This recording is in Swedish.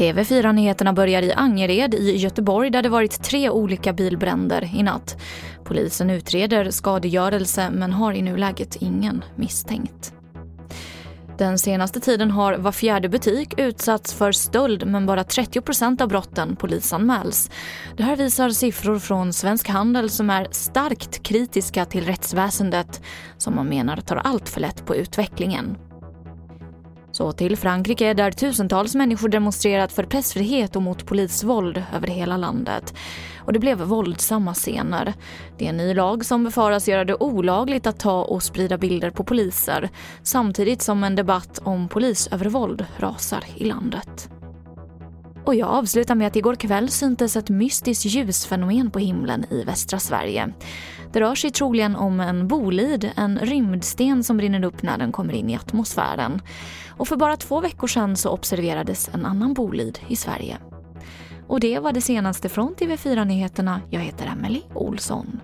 TV4-nyheterna börjar i Angered i Göteborg där det varit tre olika bilbränder i natt. Polisen utreder skadegörelse men har i nuläget ingen misstänkt. Den senaste tiden har var fjärde butik utsatts för stöld men bara 30 procent av brotten polisanmäls. Det här visar siffror från Svensk Handel som är starkt kritiska till rättsväsendet som man menar tar allt för lätt på utvecklingen. Så till Frankrike där tusentals människor demonstrerat för pressfrihet och mot polisvåld över hela landet. Och det blev våldsamma scener. Det är en ny lag som befaras göra det olagligt att ta och sprida bilder på poliser samtidigt som en debatt om polisövervåld rasar i landet. Och jag avslutar med att igår kväll syntes ett mystiskt ljusfenomen på himlen i västra Sverige. Det rör sig troligen om en bolid, en rymdsten som brinner upp när den kommer in i atmosfären. Och för bara två veckor sedan så observerades en annan bolid i Sverige. Och det var det senaste från TV4 Nyheterna. Jag heter Emily Olsson.